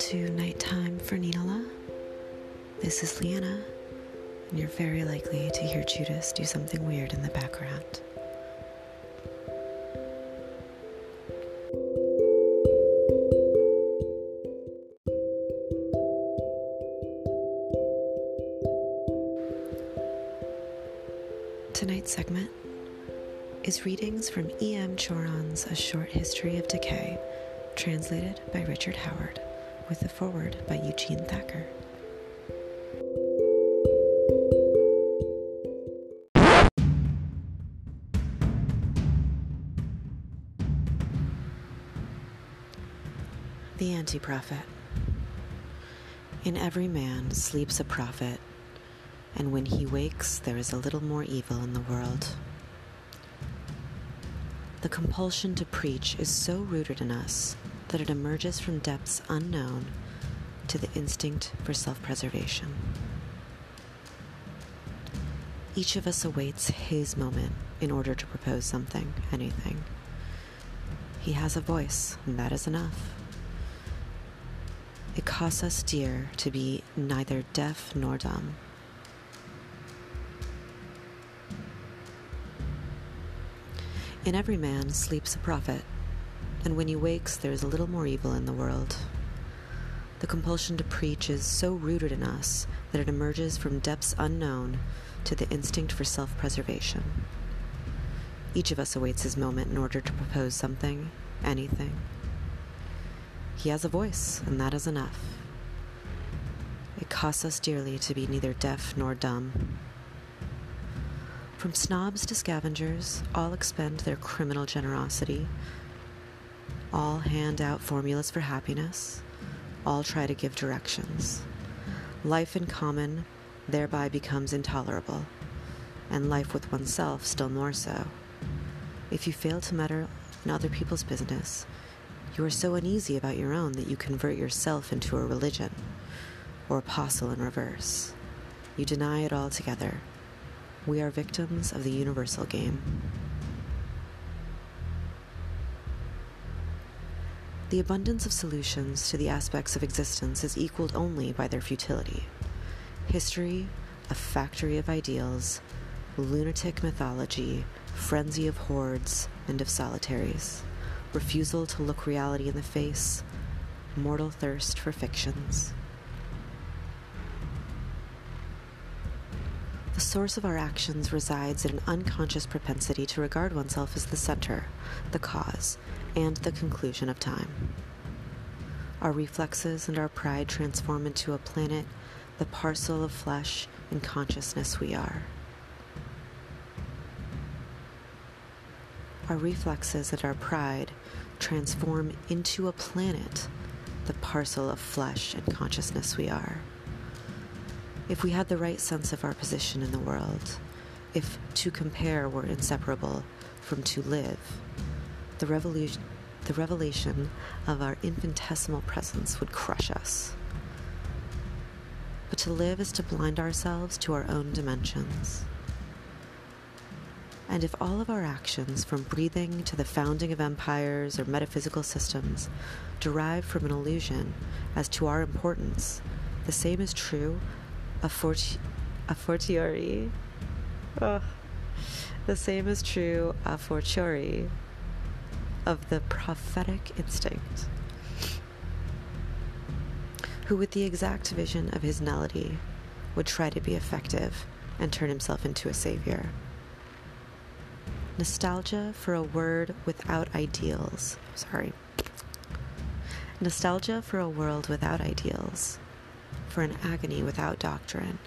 to Nighttime for Ninala. This is Leanna, and you're very likely to hear Judas do something weird in the background. Tonight's segment is readings from E.M. Cioran's A Short History of Decay, translated by Richard Howard, with the foreword by Eugene Thacker. The Anti Prophet. In every man sleeps a prophet, and when he wakes, there is a little more evil in the world. The compulsion to preach is so rooted in us that it emerges from depths unknown to the instinct for self preservation. Each of us awaits his moment in order to propose something, anything. He has a voice, and that is enough. It costs us dear to be neither deaf nor dumb. In every man sleeps a prophet, and when he wakes, there is a little more evil in the world. The compulsion to preach is so rooted in us that it emerges from depths unknown to the instinct for self preservation. Each of us awaits his moment in order to propose something, anything. He has a voice, and that is enough. It costs us dearly to be neither deaf nor dumb. From snobs to scavengers, all expend their criminal generosity. All hand out formulas for happiness. All try to give directions. Life in common thereby becomes intolerable, and life with oneself still more so. If you fail to meddle in other people's business, you are so uneasy about your own that you convert yourself into a religion, or apostle in reverse. You deny it altogether we are victims of the universal game. The abundance of solutions to the aspects of existence is equaled only by their futility. History, a factory of ideals, lunatic mythology, frenzy of hordes and of solitaries, refusal to look reality in the face, mortal thirst for fictions. The source of our actions resides in an unconscious propensity to regard oneself as the center, the cause, and the conclusion of time. Our reflexes and our pride transform into a planet, the parcel of flesh and consciousness we are. Our reflexes and our pride transform into a planet, the parcel of flesh and consciousness we are if we had the right sense of our position in the world, if to compare were inseparable from to live, the revolution, the revelation of our infinitesimal presence would crush us. But to live is to blind ourselves to our own dimensions. And if all of our actions, from breathing to the founding of empires or metaphysical systems, derive from an illusion as to our importance, the same is true a, forti- a fortiori. Oh. The same is true a fortiori of the prophetic instinct, who, with the exact vision of his nullity, would try to be effective and turn himself into a savior. Nostalgia for a word without ideals. Sorry. Nostalgia for a world without ideals for an agony without doctrine,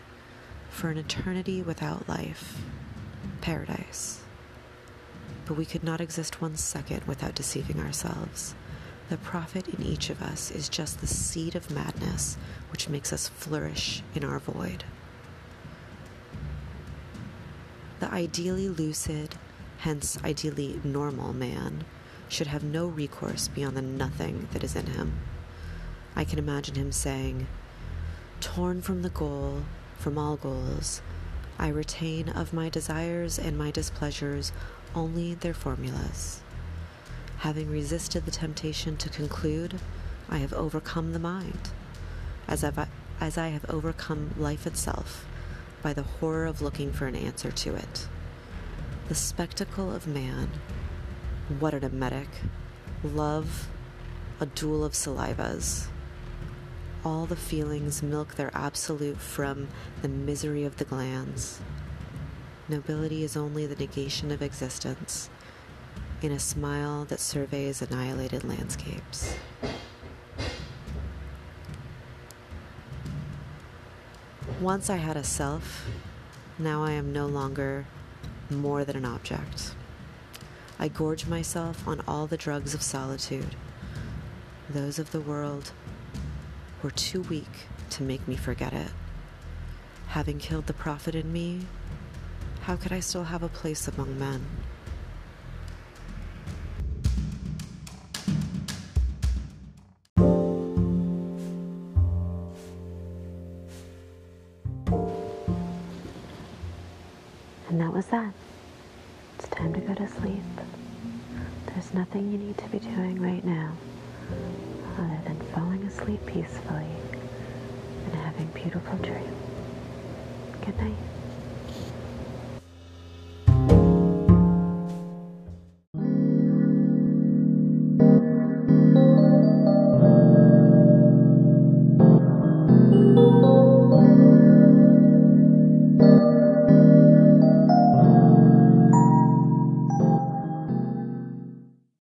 for an eternity without life, paradise. But we could not exist one second without deceiving ourselves. The prophet in each of us is just the seed of madness which makes us flourish in our void. The ideally lucid, hence ideally normal man, should have no recourse beyond the nothing that is in him. I can imagine him saying, torn from the goal, from all goals, I retain of my desires and my displeasures only their formulas. Having resisted the temptation to conclude, I have overcome the mind, as, I've, as I have overcome life itself by the horror of looking for an answer to it. The spectacle of man, what an emetic, love, a duel of salivas. All the feelings milk their absolute from the misery of the glands. Nobility is only the negation of existence in a smile that surveys annihilated landscapes. Once I had a self, now I am no longer more than an object. I gorge myself on all the drugs of solitude. Those of the world were too weak to make me forget it. Having killed the prophet in me, how could I still have a place among men? And that was that. It's time to go to sleep. There's nothing you need to be doing right now other than asleep peacefully and having beautiful dreams. Good night.